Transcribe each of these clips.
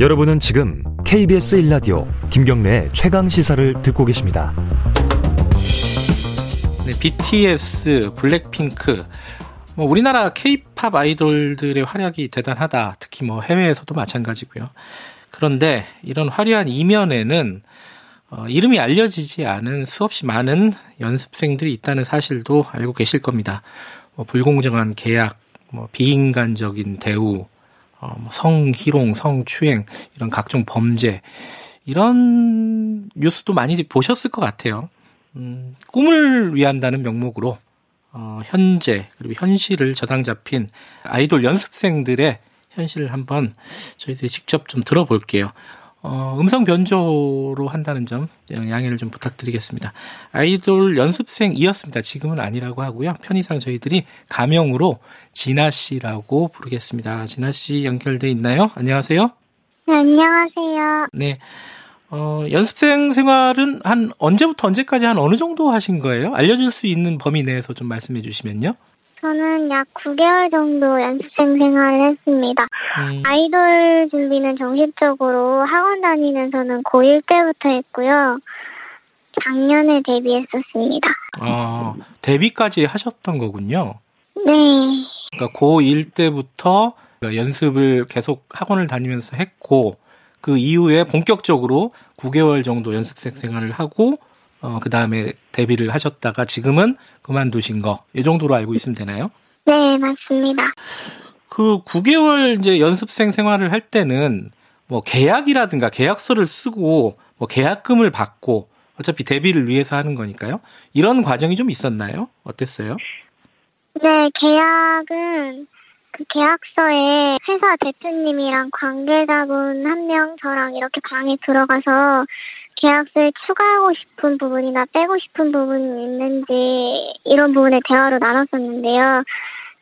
여러분은 지금 KBS 1라디오 김경래의 최강 시사를 듣고 계십니다. 네, BTS, 블랙핑크, 뭐 우리나라 K-팝 아이돌들의 활약이 대단하다. 특히 뭐 해외에서도 마찬가지고요. 그런데 이런 화려한 이면에는 어, 이름이 알려지지 않은 수없이 많은 연습생들이 있다는 사실도 알고 계실 겁니다. 뭐 불공정한 계약, 뭐 비인간적인 대우, 어, 뭐 성희롱, 성추행 이런 각종 범죄 이런 뉴스도 많이 보셨을 것 같아요. 음, 꿈을 위한다는 명목으로 어, 현재 그리고 현실을 저당 잡힌 아이돌 연습생들의 현실을 한번 저희들이 직접 좀 들어볼게요. 어, 음성 변조로 한다는 점 양해를 좀 부탁드리겠습니다. 아이돌 연습생이었습니다. 지금은 아니라고 하고요. 편의상 저희들이 가명으로 진아 씨라고 부르겠습니다. 진아 씨 연결돼 있나요? 안녕하세요. 네, 안녕하세요. 네. 어, 연습생 생활은 한 언제부터 언제까지 한 어느 정도 하신 거예요? 알려줄 수 있는 범위 내에서 좀 말씀해 주시면요. 저는 약 9개월 정도 연습생 생활을 했습니다. 음. 아이돌 준비는 정식적으로 학원 다니면서는 고1 때부터 했고요. 작년에 데뷔했었습니다. 아, 데뷔까지 하셨던 거군요. 네. 그러니까 고1 때부터 연습을 계속 학원을 다니면서 했고, 그 이후에 본격적으로 9개월 정도 연습생 생활을 하고, 어, 그 다음에 데뷔를 하셨다가 지금은 그만두신 거, 이 정도로 알고 있으면 되나요? 네, 맞습니다. 그 9개월 이제 연습생 생활을 할 때는 뭐 계약이라든가 계약서를 쓰고 뭐 계약금을 받고 어차피 데뷔를 위해서 하는 거니까요. 이런 과정이 좀 있었나요? 어땠어요? 네, 계약은 그 계약서에 회사 대표님이랑 관계자분 한 명 저랑 이렇게 방에 들어가서 계약서에 추가하고 싶은 부분이나 빼고 싶은 부분이 있는지 이런 부분에 대화로 나눴었는데요.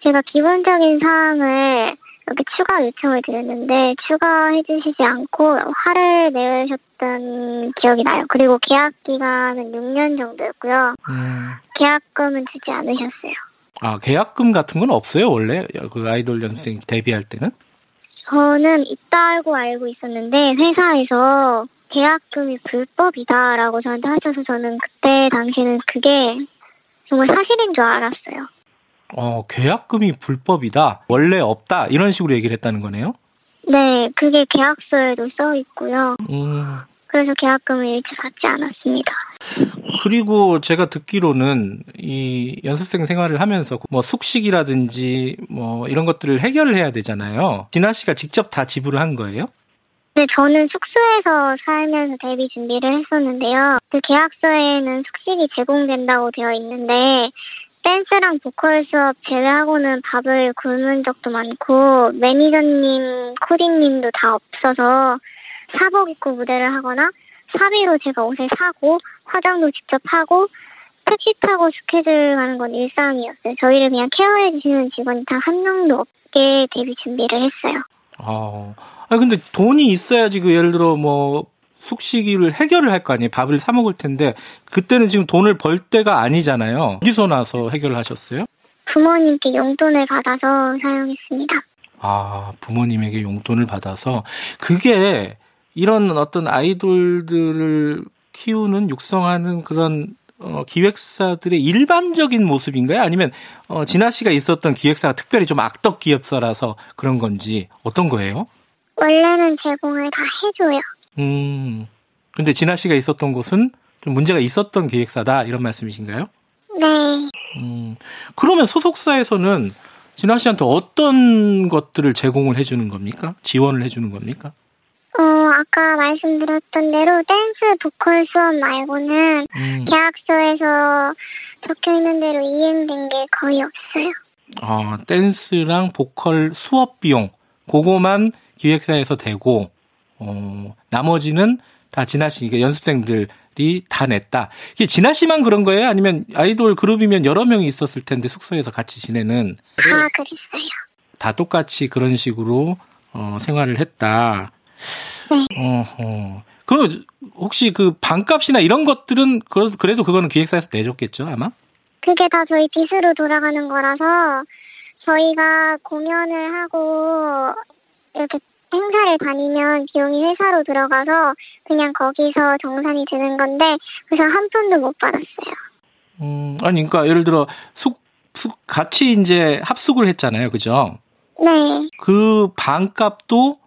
제가 기본적인 사항을 이렇게 추가 요청을 드렸는데 추가해 주시지 않고 화를 내셨던 기억이 나요. 그리고 계약 기간은 6년 정도였고요. 음. 계약금은 주지 않으셨어요. 아, 계약금 같은 건 없어요, 원래? 그 아이돌 연습생 데뷔할 때는? 저는 있다고 알고 있었는데 회사에서 계약금이 불법이다라고 저한테 하셔서 저는 그때 당시에는 그게 정말 사실인 줄 알았어요. 어, 계약금이 불법이다. 원래 없다. 이런 식으로 얘기를 했다는 거네요? 네, 그게 계약서에도 써 있고요. 음. 그래서 계약금을 일찍 받지 않았습니다. 그리고 제가 듣기로는 이 연습생 생활을 하면서 뭐 숙식이라든지 뭐 이런 것들을 해결을 해야 되잖아요. 진아 씨가 직접 다 지불을 한 거예요? 네, 저는 숙소에서 살면서 데뷔 준비를 했었는데요. 그 계약서에는 숙식이 제공된다고 되어 있는데 댄스랑 보컬 수업 제외하고는 밥을 굶은 적도 많고 매니저님, 코디님도 다 없어서 사복 입고 무대를 하거나 사비로 제가 옷을 사고 화장도 직접 하고 택시 타고 스케줄 가는 건 일상이었어요. 저희를 그냥 케어해 주시는 직원이 단 한 명도 없게 데뷔 준비를 했어요. 아, 아 근데 돈이 있어야지 그 예를 들어 뭐 숙식을 해결을 할 거 아니에요. 밥을 사 먹을 텐데 그때는 지금 돈을 벌 때가 아니잖아요. 어디서 나서 해결을 하셨어요? 부모님께 용돈을 받아서 사용했습니다. 아, 부모님에게 용돈을 받아서 그게 이런 어떤 아이돌들을 키우는 육성하는 그런 어, 기획사들의 일반적인 모습인가요? 아니면 어, 진아 씨가 있었던 기획사가 특별히 좀 악덕 기획사라서 그런 건지 어떤 거예요? 원래는 제공을 다 해줘요. 음. 근데 진아 씨가 있었던 곳은 좀 문제가 있었던 기획사다 이런 말씀이신가요? 네. 음. 그러면 소속사에서는 진아 씨한테 어떤 것들을 제공을 해주는 겁니까? 지원을 해주는 겁니까? 어, 아까 말씀드렸던 대로 댄스 보컬 수업 말고는 음. 계약서에서 적혀 있는 대로 이행된 게 거의 없어요. 아, 댄스랑 보컬 수업 비용, 그거만 기획사에서 되고, 어, 나머지는 다 진아 씨, 이게 연습생들이 다 냈다. 이게 진아 씨만 그런 거예요? 아니면 아이돌 그룹이면 여러 명이 있었을 텐데 숙소에서 같이 지내는. 다 그랬어요. 다 똑같이 그런 식으로 어, 생활을 했다. 네. 어, 어. 그럼 혹시 그 방값이나 이런 것들은 그래도 그거는 기획사에서 내줬겠죠, 아마? 그게 다 저희 빚으로 돌아가는 거라서 저희가 공연을 하고 이렇게 행사를 다니면 비용이 회사로 들어가서 그냥 거기서 정산이 되는 건데 그래서 한 푼도 못 받았어요. 음, 아니, 그러니까 예를 들어 숙, 숙 같이 이제 합숙을 했잖아요, 그죠? 네, 그 반값도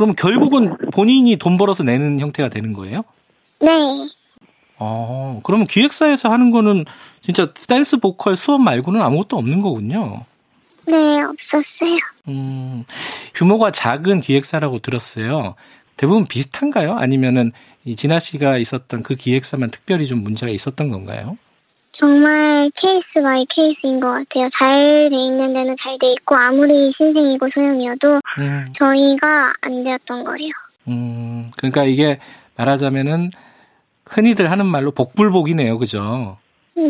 그럼 결국은 본인이 돈 벌어서 내는 형태가 되는 거예요? 네, 어, 그러면 기획사에서 하는 거는 진짜 댄스 보컬 수업 말고는 아무것도 없는 거군요. 네, 없었어요. 음, 규모가 작은 기획사라고 들었어요. 대부분 비슷한가요? 아니면은 이 진아 씨가 있었던 그 기획사만 특별히 좀 문제가 있었던 건가요? 정말 case by case인 것 같아요. 잘 돼 있는 데는 잘 돼 있고 아무리 신생이고 소형이어도 음, 저희가 안 되었던 거예요. 음, 그러니까 이게 말하자면은 흔히들 하는 말로 복불복이네요, 그죠? 네,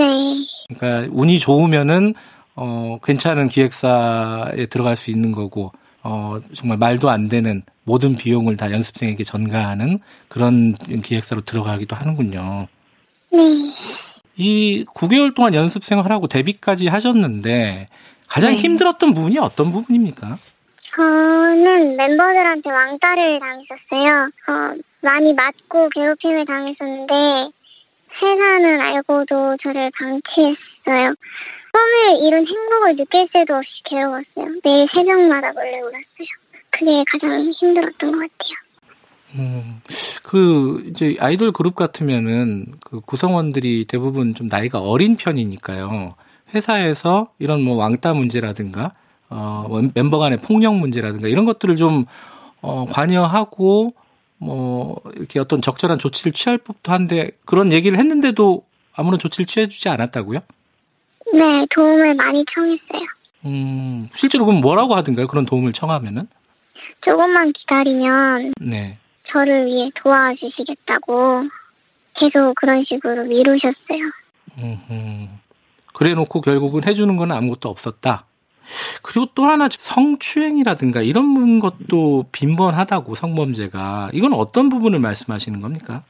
그러니까 운이 좋으면은 어 괜찮은 기획사에 들어갈 수 있는 거고 어 정말 말도 안 되는 모든 비용을 다 연습생에게 전가하는 그런 기획사로 들어가기도 하는군요. 네. 이 9개월 동안 연습생을 하고 데뷔까지 하셨는데 가장 네. 힘들었던 부분이 어떤 부분입니까? 저는 멤버들한테 왕따를 당했었어요. 어, 많이 맞고 괴롭힘을 당했었는데 회사는 알고도 저를 방치했어요. 꿈을 이룬 행복을 느낄 새도 없이 괴로웠어요. 매일 새벽마다 몰래 울었어요. 그게 가장 힘들었던 것 같아요. 음, 그 이제 아이돌 그룹 같으면은 그 구성원들이 대부분 좀 나이가 어린 편이니까요. 회사에서 이런 뭐 왕따 문제라든가 어 원- 멤버 간의 폭력 문제라든가 이런 것들을 좀 어, 관여하고 뭐 이렇게 어떤 적절한 조치를 취할 법도 한데 그런 얘기를 했는데도 아무런 조치를 취해주지 않았다고요? 네, 도움을 많이 청했어요. 음, 실제로 그럼 뭐라고 하던가요? 그런 도움을 청하면은? 조금만 기다리면 네. 저를 위해 도와주시겠다고 계속 그런 식으로 미루셨어요. 그래 놓고 결국은 해주는 건 아무것도 없었다. 그리고 또 하나 성추행이라든가 이런 것도 빈번하다고 성범죄가 이건 어떤 부분을 말씀하시는 겁니까?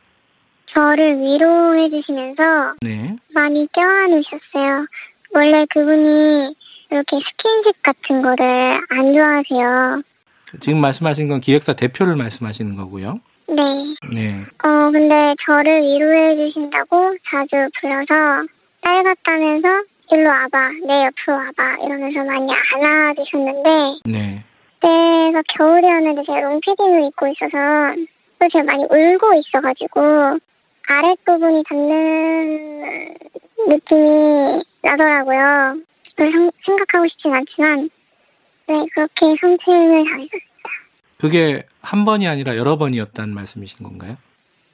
저를 위로해 주시면서 네. 많이 껴안으셨어요. 원래 그분이 이렇게 스킨십 같은 거를 안 좋아하세요. 지금 말씀하신 건 기획사 대표를 말씀하시는 거고요. 네. 네. 어, 근데 저를 위로해 주신다고 자주 불러서 딸 같다면서 일로 와봐, 내 옆으로 와봐 이러면서 많이 안아주셨는데 네. 그때가 겨울이었는데 제가 롱패딩을 입고 있어서 또 제가 많이 울고 있어가지고 아랫부분이 닿는 느낌이 나더라고요. 생각하고 싶진 않지만 네 그렇게 성추행을 당했었어요. 그게 한 번이 아니라 여러 번이었다는 말씀이신 건가요?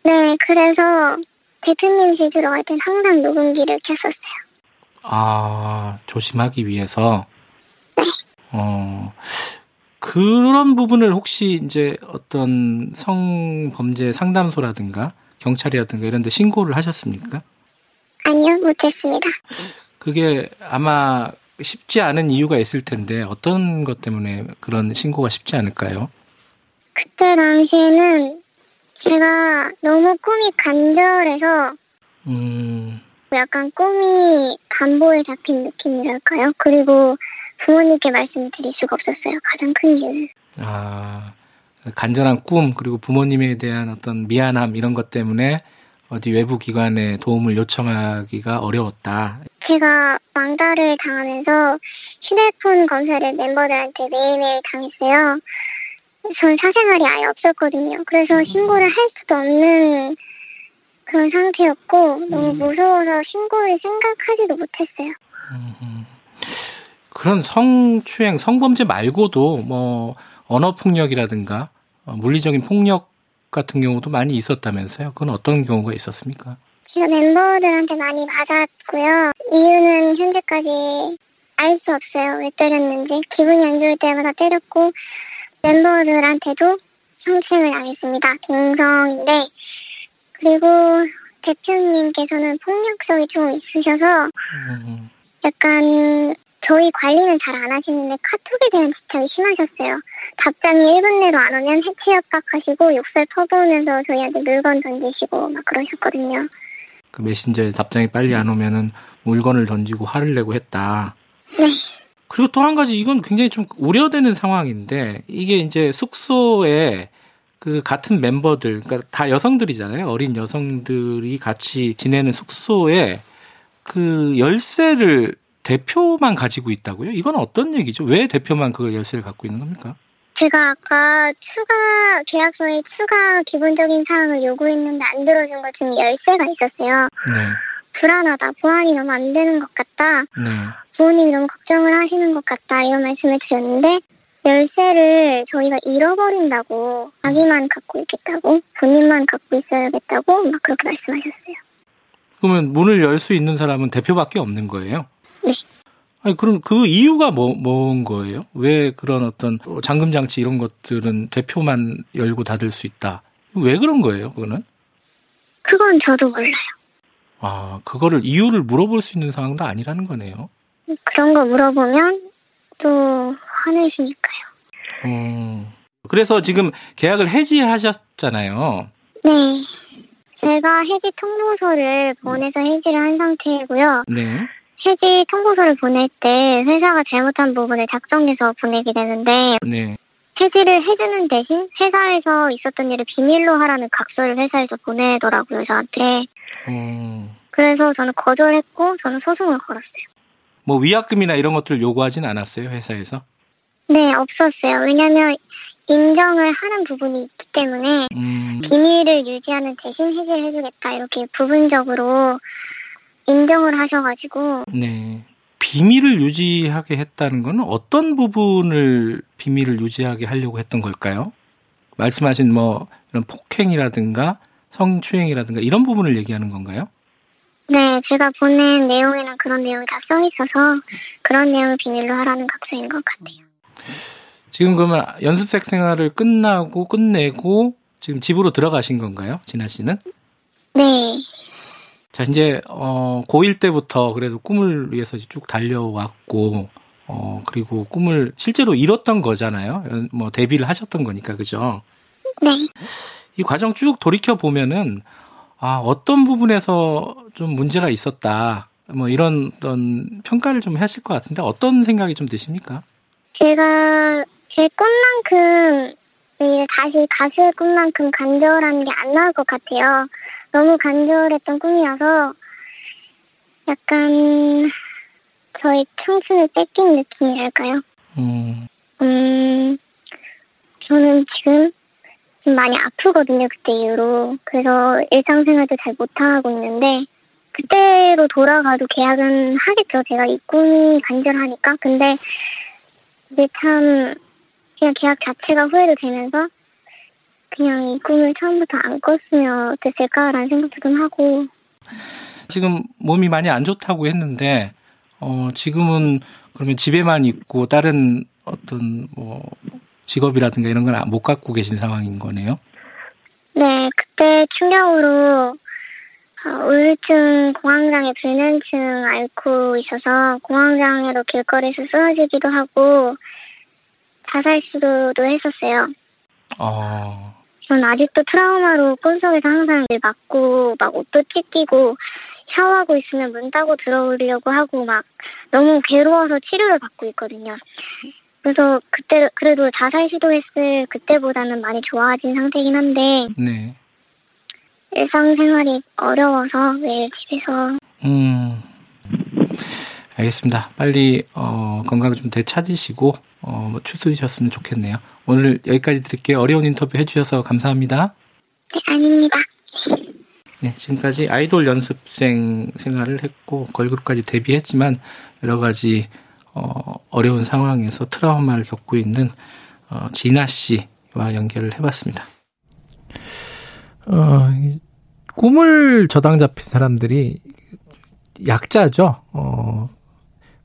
네 그래서 대표님실 들어갈 땐 항상 녹음기를 켰었어요. 아, 조심하기 위해서. 어, 그런 부분을 혹시 이제 어떤 성범죄 상담소라든가 경찰이라든가 이런 데 신고를 하셨습니까? 아니요 못했습니다. 그게 아마 쉽지 않은 이유가 있을 텐데 어떤 것 때문에 그런 신고가 쉽지 않을까요? 그때 당시에는 제가 너무 꿈이 간절해서 음, 약간 꿈이 반보에 잡힌 느낌이랄까요? 그리고 부모님께 말씀을 드릴 수가 없었어요. 가장 큰 이유는. 아, 간절한 꿈, 그리고 부모님에 대한 어떤 미안함 이런 것 때문에 어디 외부 기관에 도움을 요청하기가 어려웠다. 제가 왕따를 당하면서 휴대폰 검사를 멤버들한테 매일매일 당했어요. 전 사생활이 아예 없었거든요. 그래서 신고를 할 수도 없는 그런 상태였고 너무 무서워서 신고를 생각하지도 못했어요. 음, 그런 성추행, 성범죄 말고도 뭐 언어 폭력이라든가 어, 물리적인 폭력 같은 경우도 많이 있었다면서요? 그건 어떤 경우가 있었습니까? 제가 멤버들한테 많이 맞았고요. 이유는 현재까지 알 수 없어요. 왜 때렸는지. 기분이 안 좋을 때마다 때렸고, 멤버들한테도 성추행을 당했습니다. 동성인데, 그리고 대표님께서는 폭력성이 좀 있으셔서 음, 약간 저희 관리는 잘 안 하시는데 카톡에 대한 집착이 심하셨어요. 답장이 1분 내로 안 오면 해치 협박하시고 욕설 퍼부으면서 저희한테 물건 던지시고 막 그러셨거든요. 그 메신저에 답장이 빨리 안 오면은 물건을 던지고 화를 내고 했다. 네. 그리고 또 한 가지 이건 굉장히 좀 우려되는 상황인데 이게 이제 숙소에 그 같은 멤버들 그러니까 다 여성들이잖아요. 어린 여성들이 같이 지내는 숙소에 그 열쇠를 대표만 가지고 있다고요? 이건 어떤 얘기죠? 왜 대표만 그 열쇠를 갖고 있는 겁니까? 제가 아까 추가 계약서에 추가 기본적인 사항을 요구했는데 안 들어준 것 중에 열쇠가 있었어요. 네. 불안하다. 보안이 너무 안 되는 것 같다. 네. 부모님이 너무 걱정을 하시는 것 같다. 이런 말씀을 드렸는데 열쇠를 저희가 잃어버린다고 자기만 갖고 있겠다고 본인만 갖고 있어야겠다고 막 그렇게 말씀하셨어요. 그러면 문을 열 수 있는 사람은 대표밖에 없는 거예요? 네. 아니 그럼 그 이유가 뭐 뭔 거예요? 왜 그런 어떤 잠금 장치 이런 것들은 대표만 열고 닫을 수 있다? 왜 그런 거예요? 그거는? 그건 저도 몰라요. 아 그거를 이유를 물어볼 수 있는 상황도 아니라는 거네요. 그런 거 물어보면 또 화내시니까요. 어. 그래서 지금 계약을 해지하셨잖아요. 네. 제가 해지 통보서를 보내서 해지를 한 상태이고요. 네. 해지 통보서를 보낼 때 회사가 잘못한 부분을 작성해서 보내게 되는데 네. 해지를 해주는 대신 회사에서 있었던 일을 비밀로 하라는 각서를 회사에서 보내더라고요, 저한테. 어. 그래서 저는 거절했고 저는 소송을 걸었어요. 뭐 위약금이나 이런 것들을 요구하진 않았어요 회사에서? 네, 없었어요. 왜냐면 인정을 하는 부분이 있기 때문에 음. 비밀을 유지하는 대신 해지를 해주겠다 이렇게 부분적으로 인정을 하셔가지고 네. 비밀을 유지하게 했다는 건 어떤 부분을 비밀을 유지하게 하려고 했던 걸까요? 말씀하신 뭐 이런 폭행이라든가 성추행이라든가 이런 부분을 얘기하는 건가요? 네, 제가 보낸 내용에는 그런 내용이 다 써 있어서 그런 내용을 비밀로 하라는 각서인 것 같아요. 지금 그러면 연습생 생활을 끝나고 끝내고 지금 집으로 들어가신 건가요? 진아 씨는? 네, 자, 이제, 어, 고1 때부터 그래도 꿈을 위해서 쭉 달려왔고, 어, 그리고 꿈을 실제로 이뤘던 거잖아요. 뭐, 데뷔를 하셨던 거니까, 그죠? 네. 이 과정 쭉 돌이켜보면은, 아, 어떤 부분에서 좀 문제가 있었다. 뭐, 이런 어떤 평가를 좀 하실 것 같은데, 어떤 생각이 좀 드십니까? 제가 제 꿈만큼 이 다시 가수의 꿈만큼 간절한 게 안 나올 것 같아요. 너무 간절했던 꿈이어서 약간 저의 청춘을 뺏긴 느낌이랄까요? 음, 음, 저는 지금 좀 많이 아프거든요, 그때 이후로. 그래서 일상생활도 잘 못하고 있는데, 그때로 돌아가도 계약은 하겠죠. 제가 이 꿈이 간절하니까. 근데 이게 참, 그냥 계약 자체가 후회도 되면서, 그냥 이 꿈을 처음부터 안 꿨으면 어땠을까라는 생각도 좀 하고, 지금 몸이 많이 안 좋다고 했는데, 어, 지금은 그러면 집에만 있고, 다른 어떤 뭐, 직업이라든가 이런 건못 갖고 계신 상황인 거네요? 네, 그때 충격으로 어, 우울증, 공황장애, 불면증 앓고 있어서 공황장애로 길거리에서 쓰러지기도 하고 자살 시도도 했었어요. 어, 전 아직도 트라우마로 꿈속에서 항상 일 맞고 막 옷도 찢기고 샤워하고 있으면 문 따고 들어오려고 하고 막 너무 괴로워서 치료를 받고 있거든요. 그래서 그때 그래도 자살 시도했을 그때보다는 많이 좋아진 상태긴 한데 네. 일상생활이 어려워서 매일 집에서 음, 알겠습니다. 빨리, 어, 건강을 좀 되찾으시고, 어, 뭐 추스리셨으면 좋겠네요. 오늘 여기까지 드릴게요. 어려운 인터뷰 해주셔서 감사합니다. 네, 아닙니다. 네, 지금까지 아이돌 연습생 생활을 했고, 걸그룹까지 데뷔했지만, 여러 가지, 어, 어려운 상황에서 트라우마를 겪고 있는, 어, 진아 씨와 연결을 해봤습니다. 어, 이 꿈을 저당 잡힌 사람들이 약자죠. 어,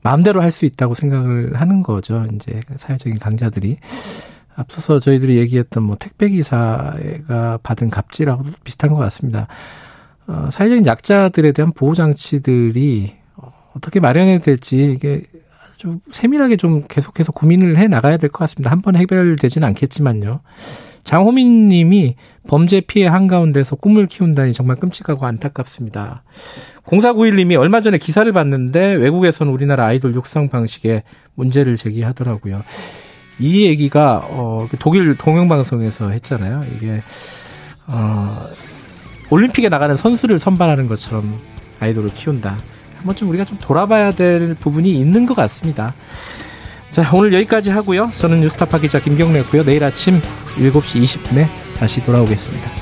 마음대로 할 수 있다고 생각을 하는 거죠. 이제 사회적인 강자들이. 앞서서 저희들이 얘기했던 뭐 택배기사가 받은 갑질하고 비슷한 것 같습니다. 어, 사회적인 약자들에 대한 보호장치들이 어떻게 마련해야 될지 이게 아주 세밀하게 좀 계속해서 고민을 해 나가야 될 것 같습니다. 한 번에 해결되지는 않겠지만요. 장호민 님이 범죄 피해 한가운데서 꿈을 키운다니 정말 끔찍하고 안타깝습니다. 0491 님이 얼마 전에 기사를 봤는데 외국에서는 우리나라 아이돌 육상 방식에 문제를 제기하더라고요. 이 얘기가 어그 독일 동영방송에서 했잖아요. 이게 어 올림픽에 나가는 선수를 선발하는 것처럼 아이돌을 키운다. 한 번쯤 우리가 좀 돌아봐야 될 부분이 있는 것 같습니다. 자, 오늘 여기까지 하고요. 저는 뉴스타파 기자 김경래였고요. 내일 아침 7시 20분에 다시 돌아오겠습니다.